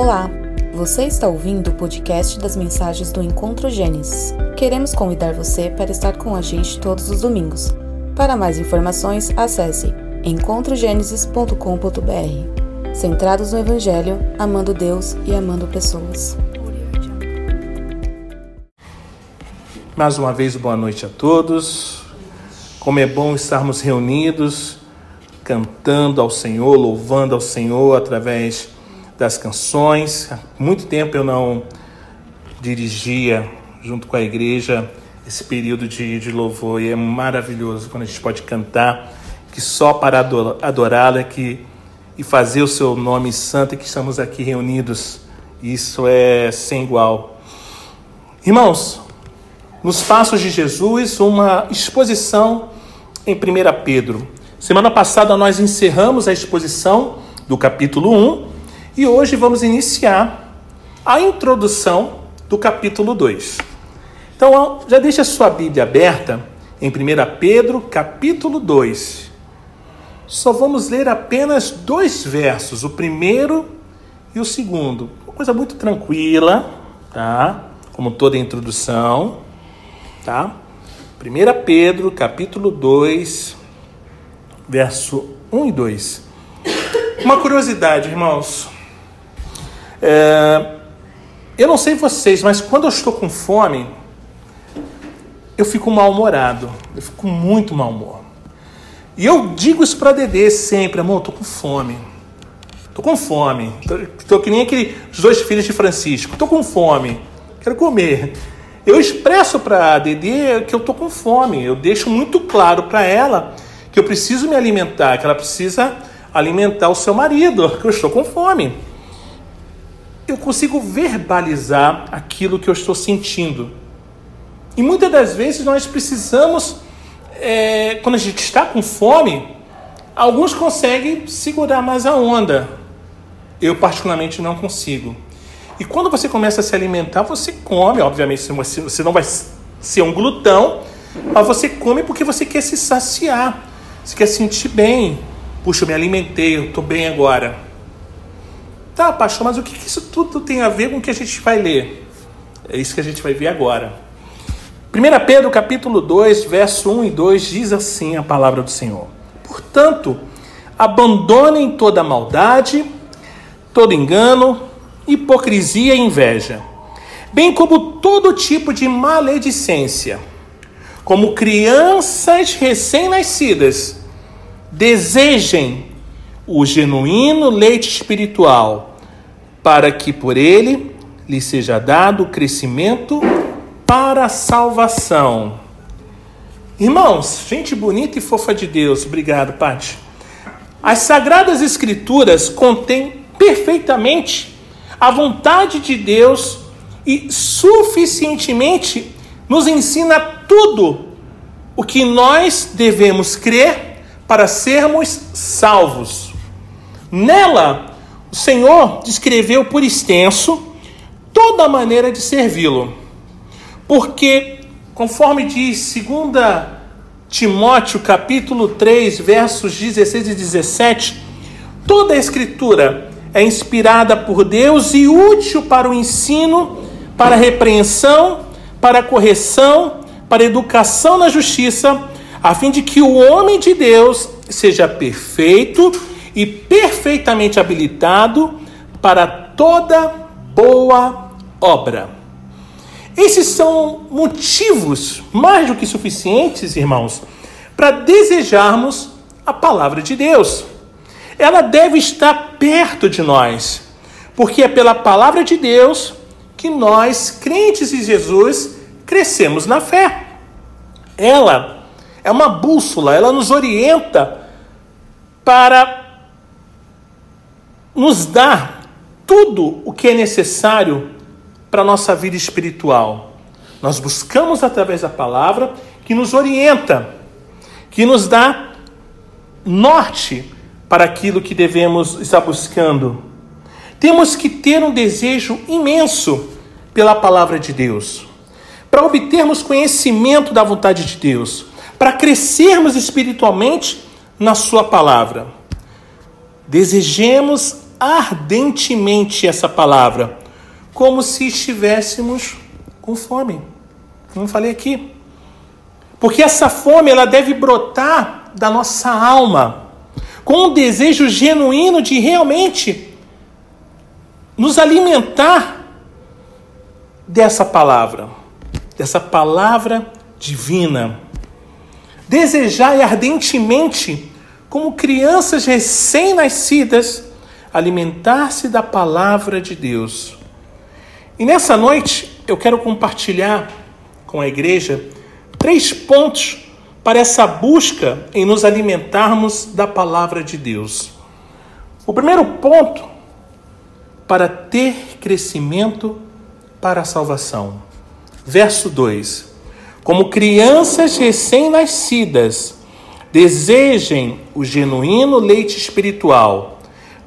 Olá, você está ouvindo o podcast das mensagens do Encontro Gênesis. Queremos convidar você para estar com a gente todos os domingos. Para mais informações, acesse encontrogenesis.com.br. Centrados no Evangelho, amando Deus e amando pessoas. Mais uma vez, boa noite a todos. Como é bom estarmos reunidos, cantando ao Senhor, louvando ao Senhor através das canções. Há muito tempo eu não dirigia junto com a igreja esse período de, de louvor e é maravilhoso quando a gente pode cantar que só para adorá-lo é que e fazer o seu nome santo e que estamos aqui reunidos. Isso é sem igual. Irmãos, nos Passos de Jesus, uma exposição em 1 Pedro. Semana passada nós encerramos a exposição do capítulo 1 e hoje vamos iniciar a introdução do capítulo 2. Então, já deixa a sua Bíblia aberta em 1 Pedro, capítulo 2. Só vamos ler apenas dois versos, o primeiro e o segundo. Uma coisa muito tranquila, tá? Como toda introdução, tá? 1 Pedro, capítulo 2, verso 1 e 2. Uma curiosidade, irmãos. É, eu não sei vocês, mas quando eu estou com fome, eu fico mal-humorado. Eu fico muito mau humor. E eu digo isso para Dedê sempre, amor, tô com fome. Tô com fome. Tô, tô que nem aqueles dois filhos de Francisco. Tô com fome. Quero comer. Eu expresso para Dedê que eu tô com fome. Eu deixo muito claro para ela que eu preciso me alimentar, que ela precisa alimentar o seu marido, que eu estou com fome eu consigo verbalizar aquilo que eu estou sentindo. E muitas das vezes nós precisamos, é, quando a gente está com fome, alguns conseguem segurar mais a onda. Eu, particularmente, não consigo. E quando você começa a se alimentar, você come, obviamente, você não vai ser um glutão, mas você come porque você quer se saciar, você quer sentir bem. Puxa, eu me alimentei, eu estou bem agora. Tá, pastor, mas o que isso tudo tem a ver com o que a gente vai ler? É isso que a gente vai ver agora. 1 Pedro capítulo 2, verso 1 e 2 diz assim a palavra do Senhor. Portanto, abandonem toda maldade, todo engano, hipocrisia e inveja, bem como todo tipo de maledicência. Como crianças recém-nascidas, desejem o genuíno leite espiritual para que por ele lhe seja dado o crescimento para a salvação. Irmãos, gente bonita e fofa de Deus, obrigado, Pati. As Sagradas Escrituras contêm perfeitamente a vontade de Deus e suficientemente nos ensina tudo o que nós devemos crer para sermos salvos. Nela o Senhor descreveu por extenso toda a maneira de servi-lo. Porque, conforme diz 2 Timóteo capítulo 3, versos 16 e 17, toda a escritura é inspirada por Deus e útil para o ensino, para a repreensão, para a correção, para a educação na justiça, a fim de que o homem de Deus seja perfeito e perfeitamente habilitado para toda boa obra. Esses são motivos mais do que suficientes, irmãos, para desejarmos a palavra de Deus. Ela deve estar perto de nós, porque é pela palavra de Deus que nós, crentes em Jesus, crescemos na fé. Ela é uma bússola, ela nos orienta para nos dá tudo o que é necessário para a nossa vida espiritual. Nós buscamos através da palavra que nos orienta, que nos dá norte para aquilo que devemos estar buscando. Temos que ter um desejo imenso pela palavra de Deus, para obtermos conhecimento da vontade de Deus, para crescermos espiritualmente na Sua palavra. Desejemos ardentemente essa palavra, como se estivéssemos com fome. Como falei aqui. Porque essa fome ela deve brotar da nossa alma, com um desejo genuíno de realmente nos alimentar dessa palavra, dessa palavra divina. Desejar ardentemente, como crianças recém-nascidas, alimentar-se da palavra de Deus. E nessa noite eu quero compartilhar com a igreja três pontos para essa busca em nos alimentarmos da palavra de Deus. O primeiro ponto, para ter crescimento para a salvação. Verso 2: Como crianças recém-nascidas, desejem o genuíno leite espiritual,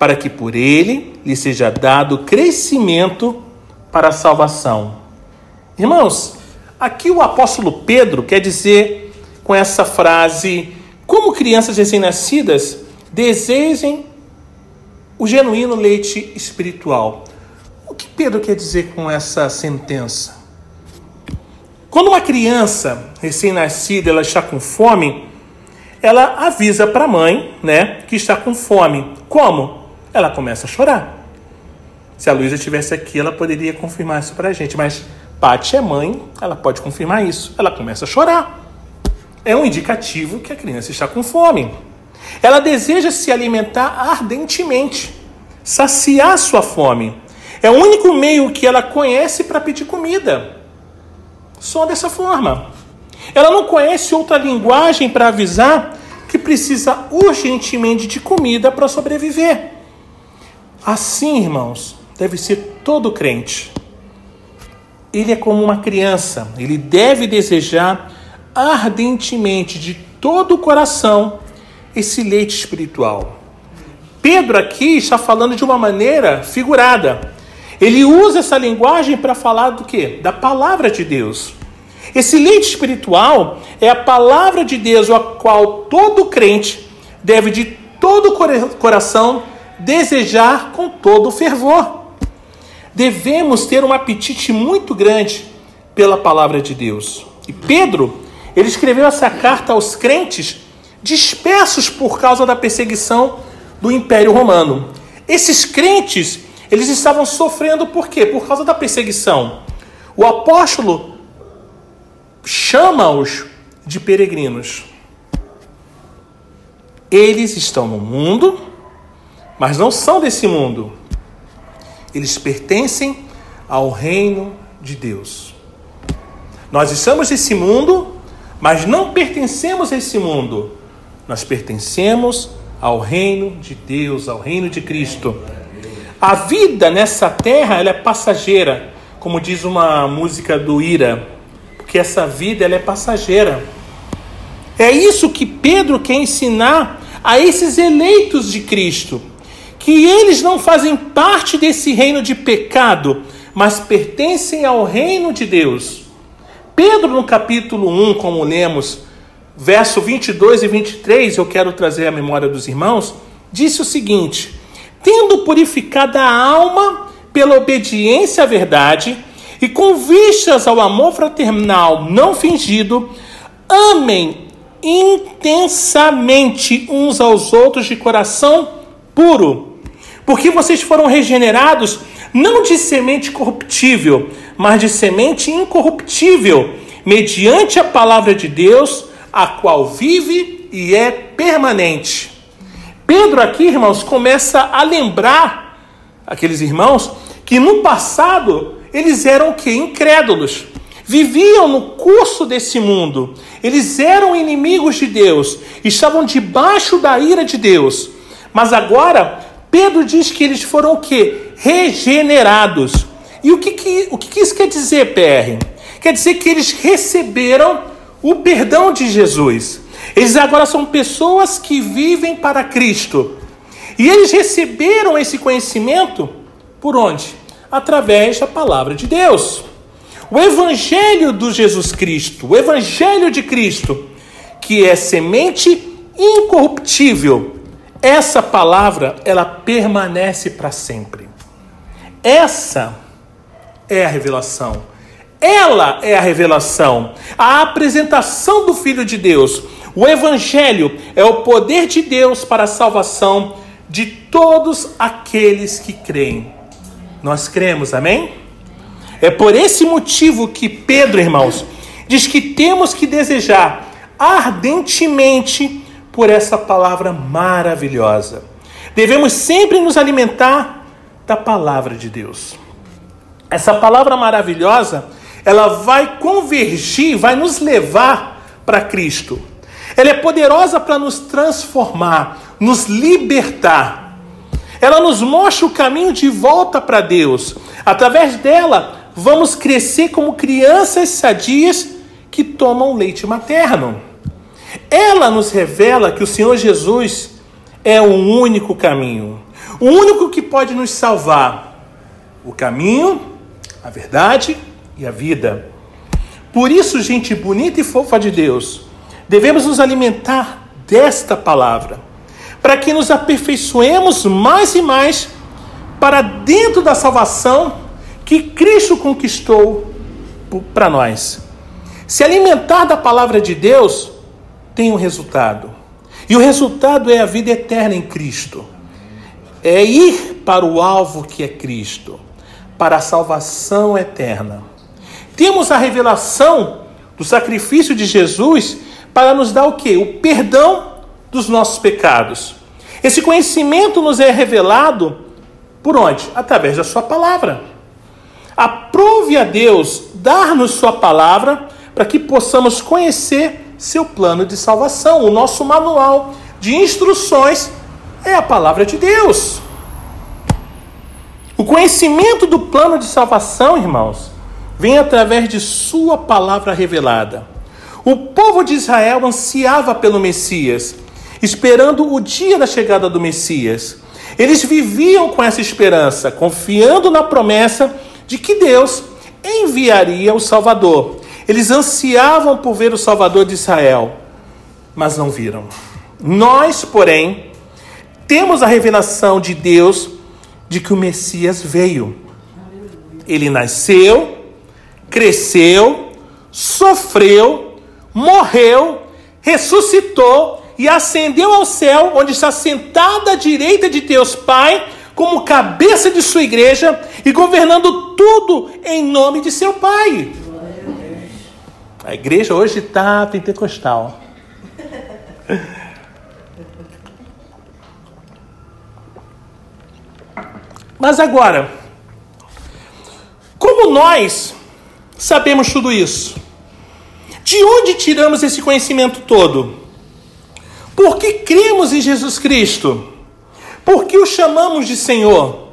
para que por ele lhe seja dado crescimento para a salvação. Irmãos, aqui o apóstolo Pedro quer dizer com essa frase: como crianças recém-nascidas, desejem o genuíno leite espiritual. O que Pedro quer dizer com essa sentença? Quando uma criança recém-nascida ela está com fome, ela avisa para a mãe, né, que está com fome. Como? Ela começa a chorar. Se a Luísa estivesse aqui, ela poderia confirmar isso para a gente, mas Paty é mãe, ela pode confirmar isso. Ela começa a chorar. É um indicativo que a criança está com fome. Ela deseja se alimentar ardentemente, saciar sua fome. É o único meio que ela conhece para pedir comida. Só dessa forma. Ela não conhece outra linguagem para avisar que precisa urgentemente de comida para sobreviver. Assim, irmãos, deve ser todo crente. Ele é como uma criança, ele deve desejar ardentemente, de todo o coração, esse leite espiritual. Pedro aqui está falando de uma maneira figurada. Ele usa essa linguagem para falar do que? Da palavra de Deus. Esse leite espiritual é a palavra de Deus, a qual todo crente deve de todo o coração desejar com todo fervor. Devemos ter um apetite muito grande pela palavra de Deus. E Pedro, ele escreveu essa carta aos crentes dispersos por causa da perseguição do Império Romano. Esses crentes eles estavam sofrendo por quê? Por causa da perseguição. O apóstolo chama-os de peregrinos. Eles estão no mundo, mas não são desse mundo. Eles pertencem ao reino de Deus. Nós estamos nesse mundo, mas não pertencemos a esse mundo. Nós pertencemos ao reino de Deus, ao reino de Cristo. A vida nessa terra ela é passageira, como diz uma música do Ira, porque essa vida ela é passageira. É isso que Pedro quer ensinar a esses eleitos de Cristo, que eles não fazem parte desse reino de pecado, mas pertencem ao reino de Deus. Pedro, no capítulo 1, como lemos, verso 22 e 23, eu quero trazer à memória dos irmãos, disse o seguinte: tendo purificado a alma pela obediência à verdade e com vistas ao amor fraternal não fingido, amem intensamente uns aos outros de coração puro, porque vocês foram regenerados não de semente corruptível, mas de semente incorruptível, mediante a palavra de Deus, a qual vive e é permanente. Pedro aqui, irmãos, começa a lembrar aqueles irmãos que no passado eles eram o que? Incrédulos. Viviam no curso desse mundo. Eles eram inimigos de Deus. Estavam debaixo da ira de Deus. Mas agora, Pedro diz que eles foram o que? Regenerados. E o que, que, o que, que isso quer dizer, PR? Quer dizer que eles receberam o perdão de Jesus. Eles agora são pessoas que vivem para Cristo. E eles receberam esse conhecimento por onde? Através da palavra de Deus. O Evangelho do Jesus Cristo, o Evangelho de Cristo, que é semente incorruptível, essa palavra, ela permanece para sempre. Essa é a revelação. Ela é a revelação, a apresentação do Filho de Deus. O Evangelho é o poder de Deus para a salvação de todos aqueles que creem. Nós cremos, amém? É por esse motivo que Pedro, irmãos, diz que temos que desejar ardentemente por essa palavra maravilhosa. Devemos sempre nos alimentar da palavra de Deus. Essa palavra maravilhosa, ela vai convergir, vai nos levar para Cristo. Ela é poderosa para nos transformar, nos libertar. Ela nos mostra o caminho de volta para Deus. Através dela, vamos crescer como crianças sadias que tomam leite materno. Ela nos revela que o Senhor Jesus é o único caminho, o único que pode nos salvar. O caminho, a verdade e a vida. Por isso, gente bonita e fofa de Deus, devemos nos alimentar desta palavra, para que nos aperfeiçoemos mais e mais para dentro da salvação que Cristo conquistou para nós. Se alimentar da palavra de Deus tem um resultado. E o resultado é a vida eterna em Cristo. É ir para o alvo que é Cristo, para a salvação eterna. Temos a revelação do sacrifício de Jesus para nos dar o que? O perdão dos nossos pecados. Esse conhecimento nos é revelado por onde? Através da Sua palavra. Aprove a Deus dar-nos Sua palavra para que possamos conhecer seu plano de salvação. O nosso manual de instruções é a palavra de Deus. O conhecimento do plano de salvação, irmãos, vem através de Sua palavra revelada. O povo de Israel ansiava pelo Messias, esperando o dia da chegada do Messias. Eles viviam com essa esperança, confiando na promessa de que Deus enviaria o Salvador. Eles ansiavam por ver o Salvador de Israel, mas não viram. Nós, porém, temos a revelação de Deus de que o Messias veio. Ele nasceu, cresceu, sofreu, morreu, ressuscitou e ascendeu ao céu, onde está sentado à direita de Deus Pai, como cabeça de sua igreja e governando tudo em nome de seu Pai. A igreja hoje está pentecostal. Mas agora, como nós sabemos tudo isso? De onde tiramos esse conhecimento todo? Por que cremos em Jesus Cristo? Por que o chamamos de Senhor?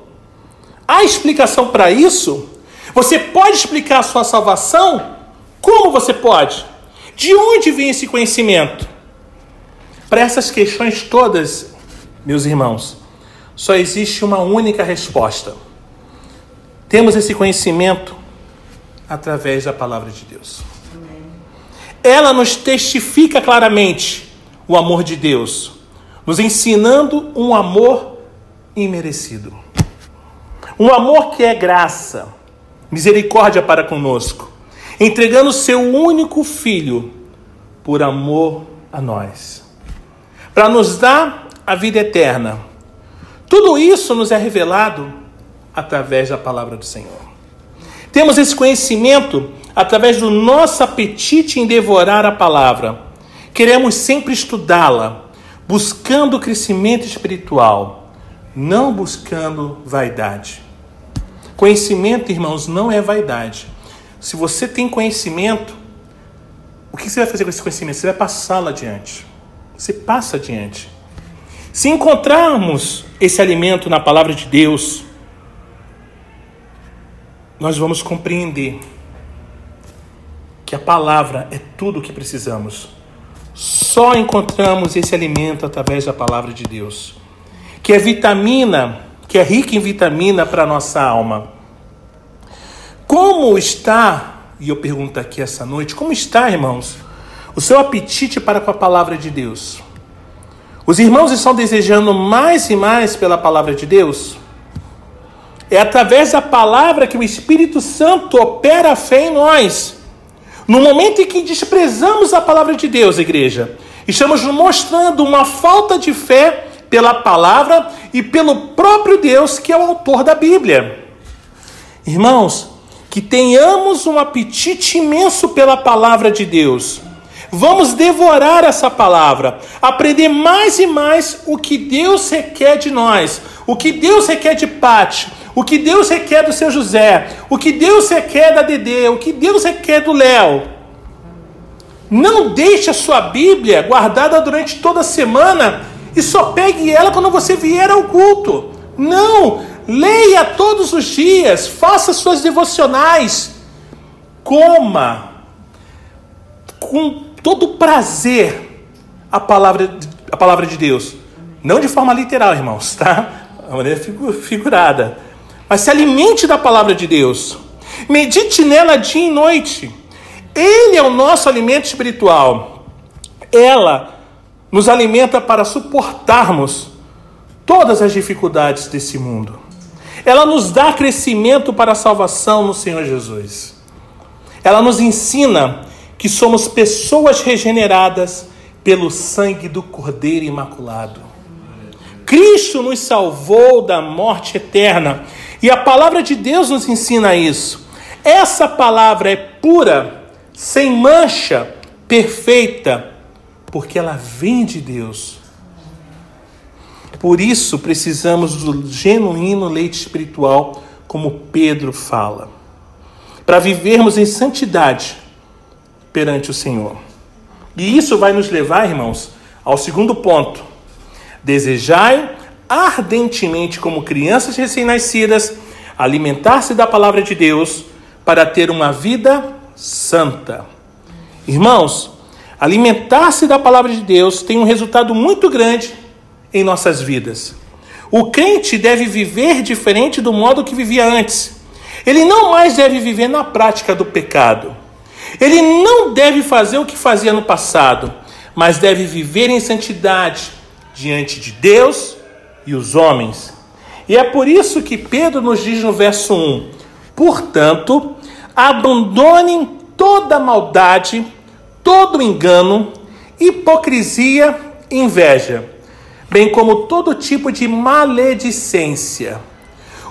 Há explicação para isso? Você pode explicar a sua salvação como você pode? De onde vem esse conhecimento? Para essas questões todas, meus irmãos, só existe uma única resposta. Temos esse conhecimento através da palavra de Deus. Ela nos testifica claramente o amor de Deus, nos ensinando um amor imerecido. Um amor que é graça, misericórdia para conosco entregando seu único filho por amor a nós, para nos dar a vida eterna. Tudo isso nos é revelado através da palavra do Senhor. Temos esse conhecimento através do nosso apetite em devorar a palavra. Queremos sempre estudá-la, buscando crescimento espiritual, não buscando vaidade. Conhecimento, irmãos, não é vaidade. Se você tem conhecimento, o que você vai fazer com esse conhecimento? Você vai passá-lo adiante. Você passa adiante. Se encontrarmos esse alimento na palavra de Deus, nós vamos compreender que a palavra é tudo o que precisamos. Só encontramos esse alimento através da palavra de Deus, que é vitamina, que é rica em vitamina para a nossa alma. Como está, e eu pergunto aqui essa noite, como está, irmãos, o seu apetite para com a palavra de Deus? Os irmãos estão desejando mais e mais pela palavra de Deus? É através da palavra que o Espírito Santo opera a fé em nós. No momento em que desprezamos a palavra de Deus, igreja, estamos mostrando uma falta de fé pela palavra e pelo próprio Deus, que é o autor da Bíblia. Irmãos, que tenhamos um apetite imenso pela palavra de Deus. Vamos devorar essa palavra, aprender mais e mais o que Deus requer de nós, o que Deus requer de Pati, o que Deus requer do seu José, o que Deus requer da Dedê, o que Deus requer do Léo. Não deixe a sua Bíblia guardada durante toda a semana e só pegue ela quando você vier ao culto. Não! Leia todos os dias, faça suas devocionais, coma com todo prazer a palavra, a palavra de Deus. Não de forma literal, irmãos, tá? De maneira figurada. Mas se alimente da palavra de Deus. Medite nela dia e noite. Ele é o nosso alimento espiritual. Ela nos alimenta para suportarmos todas as dificuldades desse mundo. Ela nos dá crescimento para a salvação no Senhor Jesus. Ela nos ensina que somos pessoas regeneradas pelo sangue do Cordeiro Imaculado. Cristo nos salvou da morte eterna e a palavra de Deus nos ensina isso. Essa palavra é pura, sem mancha, perfeita, porque ela vem de Deus. Por isso precisamos do genuíno leite espiritual, como Pedro fala, para vivermos em santidade perante o Senhor. E isso vai nos levar, irmãos, ao segundo ponto. Desejai ardentemente, como crianças recém-nascidas, alimentar-se da palavra de Deus para ter uma vida santa. Irmãos, Alimentar-se da palavra de Deus tem um resultado muito grande em nossas vidas. O crente deve viver diferente do modo que vivia antes. Ele não mais deve viver na prática do pecado. Ele não deve fazer o que fazia no passado, mas deve viver em santidade diante de Deus e os homens. E é por isso que Pedro nos diz no verso 1: Portanto, abandonem toda maldade todo engano, hipocrisia e inveja, bem como todo tipo de maledicência.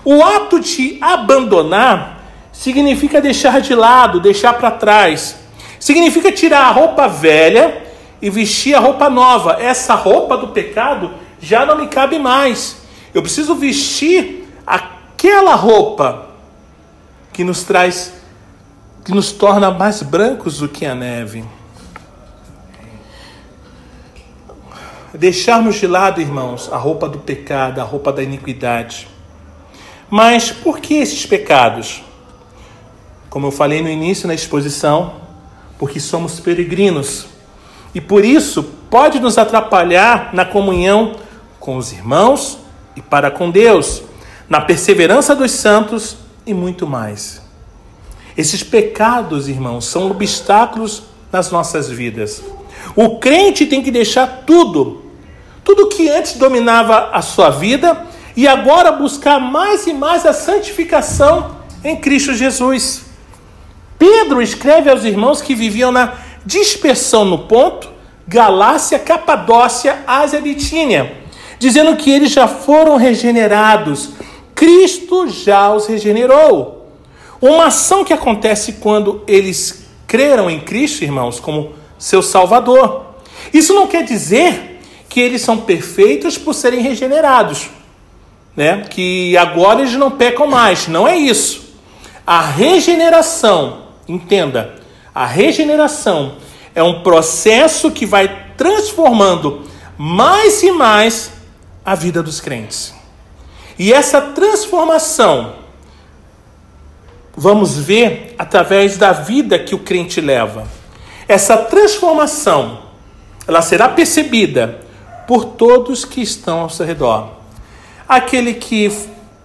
O ato de abandonar significa deixar de lado, deixar para trás. Significa tirar a roupa velha e vestir a roupa nova. Essa roupa do pecado já não me cabe mais. Eu preciso vestir aquela roupa que nos traz, que nos torna mais brancos do que a neve. Deixarmos de lado, irmãos, a roupa do pecado, a roupa da iniquidade. Mas por que esses pecados? Como eu falei no início na exposição, porque somos peregrinos e por isso pode nos atrapalhar na comunhão com os irmãos e para com Deus, na perseverança dos santos e muito mais. Esses pecados, irmãos, são obstáculos nas nossas vidas. O crente tem que deixar tudo tudo que antes dominava a sua vida e agora buscar mais e mais a santificação em Cristo Jesus. Pedro escreve aos irmãos que viviam na dispersão no ponto, Galácia, Capadócia, Ásia Bitínia, dizendo que eles já foram regenerados. Cristo já os regenerou. Uma ação que acontece quando eles creram em Cristo, irmãos, como seu Salvador. Isso não quer dizer que eles são perfeitos por serem regenerados, né? Que agora eles não pecam mais. Não é isso. A regeneração, entenda, a regeneração é um processo que vai transformando mais e mais a vida dos crentes. E essa transformação vamos ver através da vida que o crente leva. Essa transformação, ela será percebida por todos que estão ao seu redor. Aquele que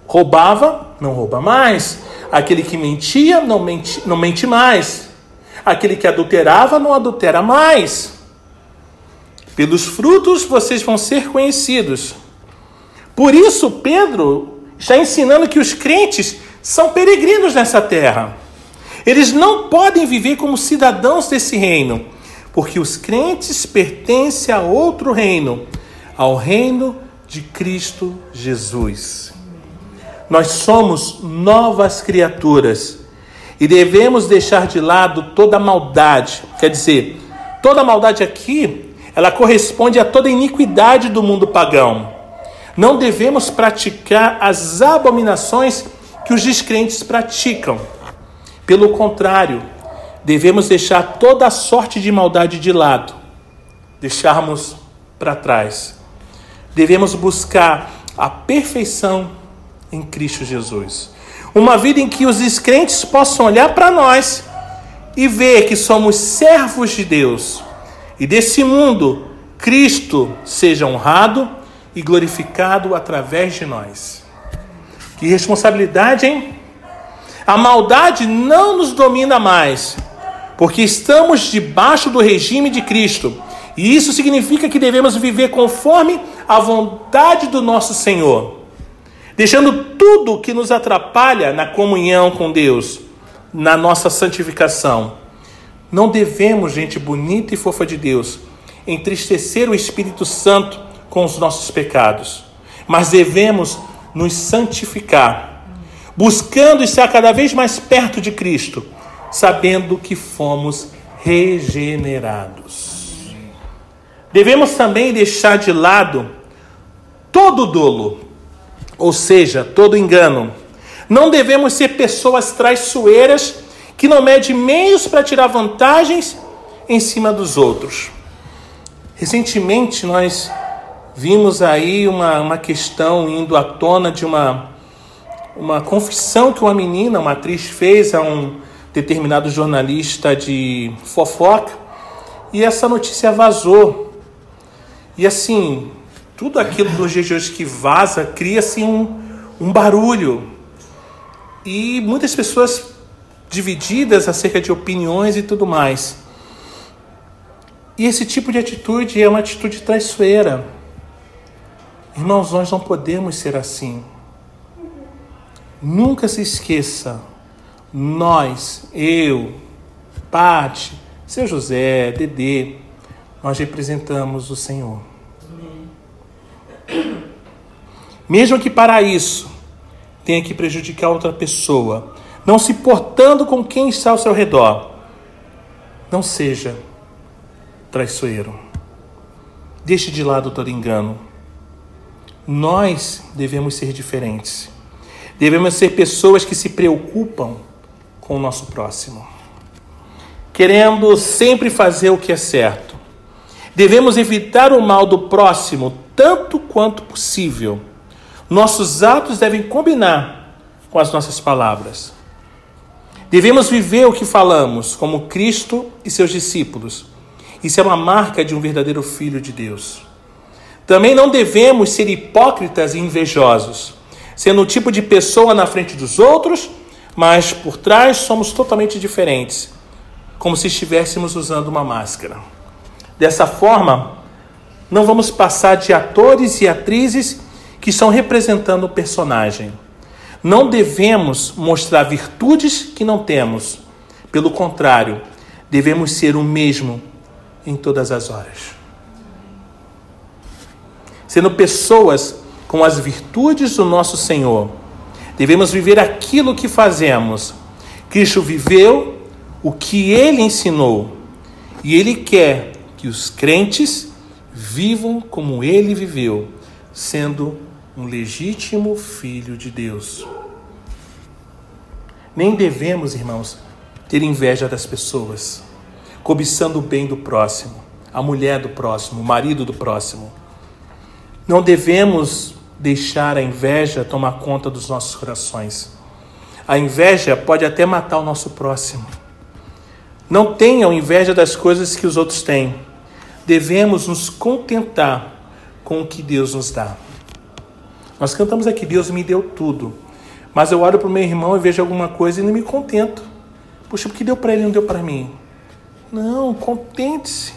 roubava, não rouba mais. Aquele que mentia, não mente, não mente mais. Aquele que adulterava, não adultera mais. Pelos frutos vocês vão ser conhecidos. Por isso, Pedro está ensinando que os crentes são peregrinos nessa terra. Eles não podem viver como cidadãos desse reino, porque os crentes pertencem a outro reino, ao reino de Cristo Jesus. Nós somos novas criaturas e devemos deixar de lado toda maldade. Quer dizer, toda maldade aqui, ela corresponde a toda iniquidade do mundo pagão. Não devemos praticar as abominações que os descrentes praticam. Pelo contrário, devemos deixar toda sorte de maldade de lado, deixarmos para trás. Devemos buscar a perfeição em Cristo Jesus. Uma vida em que os descrentes possam olhar para nós e ver que somos servos de Deus. E desse mundo, Cristo seja honrado e glorificado através de nós. Que responsabilidade, hein? A maldade não nos domina mais, porque estamos debaixo do regime de Cristo. E isso significa que devemos viver conforme a vontade do nosso Senhor, deixando tudo que nos atrapalha na comunhão com Deus, na nossa santificação. Não devemos, gente bonita e fofa de Deus, entristecer o Espírito Santo com os nossos pecados, mas devemos nos santificar, buscando estar cada vez mais perto de Cristo, sabendo que fomos regenerados. Devemos também deixar de lado todo dolo, ou seja, todo engano. Não devemos ser pessoas traiçoeiras que não medem meios para tirar vantagens em cima dos outros. Recentemente nós vimos aí uma, uma questão indo à tona de uma, uma confissão que uma menina, uma atriz, fez a um determinado jornalista de fofoca e essa notícia vazou. E assim, tudo aquilo dos dias que vaza cria-se um, um barulho. E muitas pessoas divididas acerca de opiniões e tudo mais. E esse tipo de atitude é uma atitude traiçoeira. Irmãos, nós não podemos ser assim. Nunca se esqueça, nós, eu, Pati, seu José, Dedê, nós representamos o Senhor. Mesmo que para isso tenha que prejudicar outra pessoa, não se portando com quem está ao seu redor, não seja traiçoeiro. Deixe de lado todo engano nós devemos ser diferentes. Devemos ser pessoas que se preocupam com o nosso próximo, querendo sempre fazer o que é certo. Devemos evitar o mal do próximo tanto quanto possível. Nossos atos devem combinar com as nossas palavras. Devemos viver o que falamos, como Cristo e seus discípulos. Isso é uma marca de um verdadeiro filho de Deus. Também não devemos ser hipócritas e invejosos, sendo o tipo de pessoa na frente dos outros, mas por trás somos totalmente diferentes, como se estivéssemos usando uma máscara. Dessa forma, não vamos passar de atores e atrizes que estão representando o personagem. Não devemos mostrar virtudes que não temos. Pelo contrário, devemos ser o mesmo em todas as horas sendo pessoas com as virtudes do nosso Senhor. Devemos viver aquilo que fazemos. Cristo viveu o que ele ensinou e ele quer que os crentes vivam como ele viveu, sendo um legítimo filho de Deus. Nem devemos, irmãos, ter inveja das pessoas, cobiçando o bem do próximo, a mulher do próximo, o marido do próximo. Não devemos deixar a inveja tomar conta dos nossos corações. A inveja pode até matar o nosso próximo. Não tenham inveja das coisas que os outros têm. Devemos nos contentar com o que Deus nos dá. Nós cantamos aqui: Deus me deu tudo. Mas eu olho para o meu irmão e vejo alguma coisa e não me contento. Puxa, o que deu para ele não deu para mim? Não, contente-se.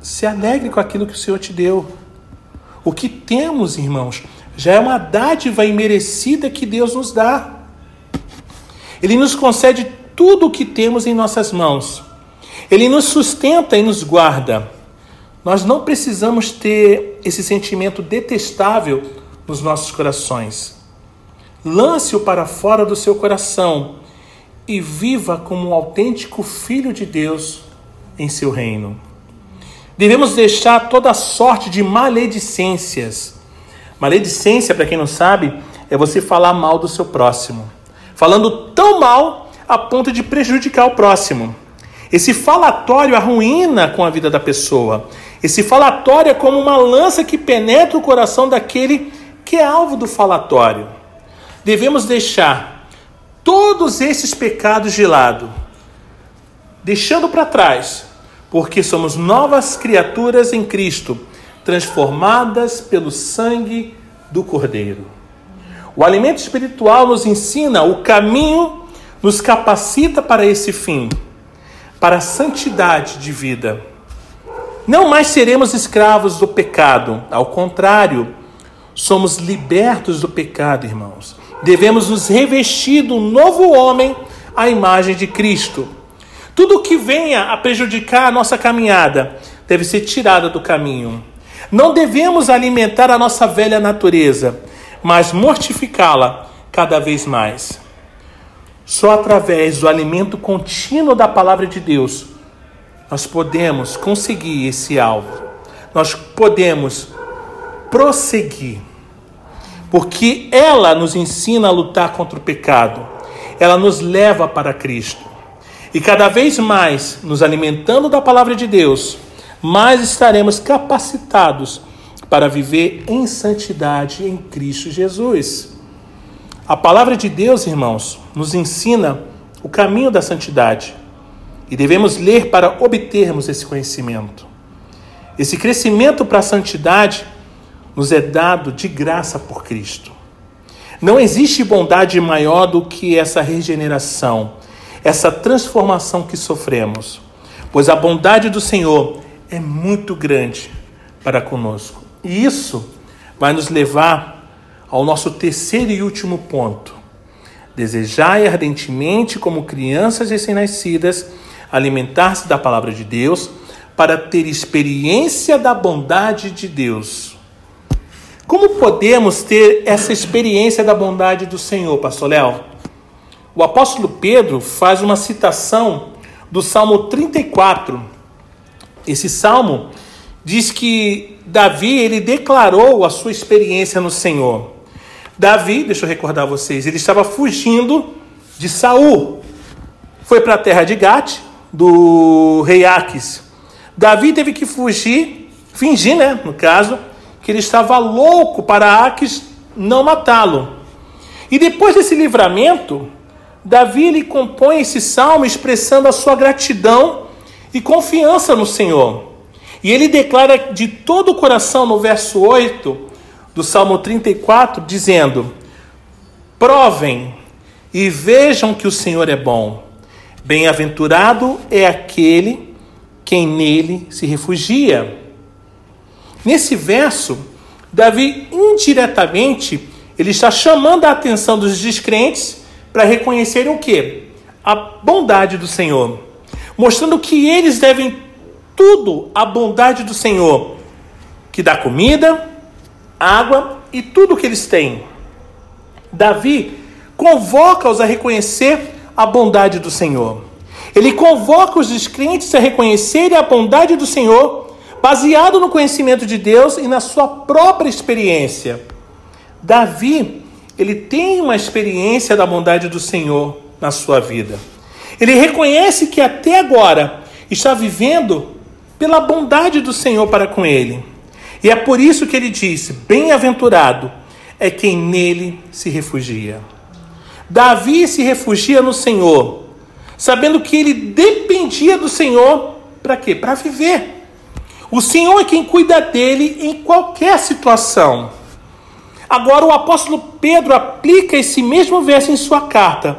se alegre com aquilo que o Senhor te deu. O que temos, irmãos, já é uma dádiva imerecida que Deus nos dá. Ele nos concede tudo o que temos em nossas mãos. Ele nos sustenta e nos guarda. Nós não precisamos ter esse sentimento detestável nos nossos corações. Lance-o para fora do seu coração e viva como um autêntico filho de Deus em seu reino. Devemos deixar toda sorte de maledicências. Maledicência, para quem não sabe, é você falar mal do seu próximo. Falando tão mal a ponto de prejudicar o próximo. Esse falatório arruína com a vida da pessoa. Esse falatório é como uma lança que penetra o coração daquele que é alvo do falatório. Devemos deixar todos esses pecados de lado, deixando para trás, porque somos novas criaturas em Cristo, transformadas pelo sangue do Cordeiro. O alimento espiritual nos ensina o caminho, nos capacita para esse fim, para a santidade de vida. Não mais seremos escravos do pecado, ao contrário, somos libertos do pecado, irmãos. Devemos nos revestir do novo homem à imagem de Cristo. Tudo que venha a prejudicar a nossa caminhada deve ser tirado do caminho. Não devemos alimentar a nossa velha natureza, mas mortificá-la cada vez mais. Só através do alimento contínuo da palavra de Deus nós podemos conseguir esse alvo, nós podemos prosseguir, porque ela nos ensina a lutar contra o pecado, ela nos leva para Cristo. E cada vez mais, nos alimentando da palavra de Deus, mais estaremos capacitados para viver em santidade em Cristo Jesus. A palavra de Deus, irmãos, nos ensina o caminho da santidade. E devemos ler para obtermos esse conhecimento. Esse crescimento para a santidade nos é dado de graça por Cristo. Não existe bondade maior do que essa regeneração, essa transformação que sofremos, pois a bondade do Senhor é muito grande para conosco. E isso vai nos levar ao nosso terceiro e último ponto. Desejai ardentemente, como crianças recém-nascidas, alimentar-se da palavra de Deus para ter experiência da bondade de Deus. Como podemos ter essa experiência da bondade do Senhor, Pastor Léo? O apóstolo Pedro faz uma citação do Salmo 34. Esse salmo diz que Davi ele declarou a sua experiência no Senhor. Davi, deixa eu recordar vocês, ele estava fugindo de Saul. Foi para a terra de Gate, do rei Aques. Davi teve que fugir, fingir, né, no caso, que ele estava louco para Aques não matá-lo. E depois desse livramento, Davi ele compõe esse salmo expressando a sua gratidão e confiança no Senhor. E ele declara de todo o coração no verso 8 do Salmo 34, dizendo: Provem e vejam que o Senhor é bom Bem-aventurado é aquele quem nele se refugia. Nesse verso, Davi indiretamente ele está chamando a atenção dos descrentes para reconhecerem o que? A bondade do Senhor, mostrando que eles devem tudo à bondade do Senhor, que dá comida, água e tudo o que eles têm. Davi convoca-os a reconhecer a bondade do Senhor. Ele convoca os descrentes a reconhecerem a bondade do Senhor, baseado no conhecimento de Deus e na sua própria experiência. Davi, ele tem uma experiência da bondade do Senhor na sua vida. Ele reconhece que até agora está vivendo pela bondade do Senhor para com ele. E é por isso que ele disse: Bem-aventurado é quem nele se refugia. Davi se refugia no Senhor, sabendo que ele dependia do Senhor para quê? Para viver. O Senhor é quem cuida dele em qualquer situação. Agora o apóstolo Pedro aplica esse mesmo verso em sua carta.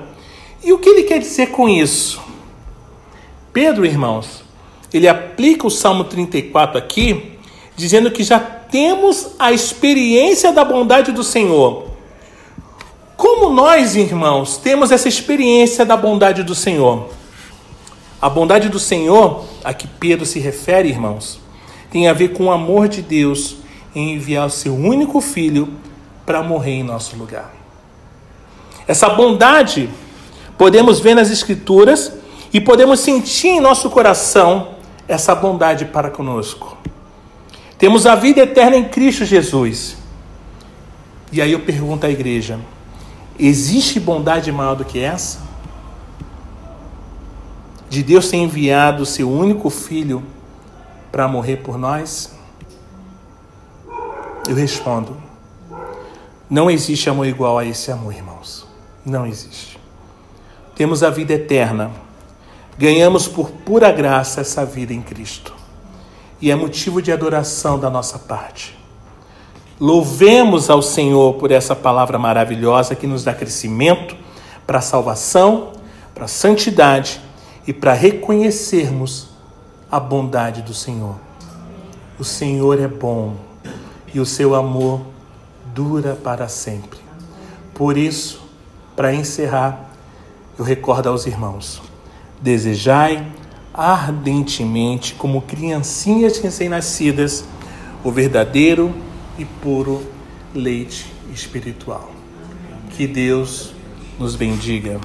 E o que ele quer dizer com isso? Pedro, irmãos, ele aplica o Salmo 34 aqui, dizendo que já temos a experiência da bondade do Senhor. Como nós, irmãos, temos essa experiência da bondade do Senhor? A bondade do Senhor, a que Pedro se refere, irmãos, tem a ver com o amor de Deus em enviar o seu único filho para morrer em nosso lugar. Essa bondade podemos ver nas Escrituras e podemos sentir em nosso coração essa bondade para conosco. Temos a vida eterna em Cristo Jesus. E aí eu pergunto à igreja: existe bondade maior do que essa? De Deus ter enviado o seu único filho para morrer por nós? Eu respondo: não existe amor igual a esse amor, irmãos. Não existe. Temos a vida eterna. Ganhamos por pura graça essa vida em Cristo e é motivo de adoração da nossa parte. Louvemos ao Senhor por essa palavra maravilhosa que nos dá crescimento para a salvação, para a santidade e para reconhecermos a bondade do Senhor. O Senhor é bom e o seu amor dura para sempre. Por isso, para encerrar, eu recordo aos irmãos: desejai ardentemente, como criancinhas recém-nascidas, o verdadeiro e puro leite espiritual. Que Deus nos bendiga.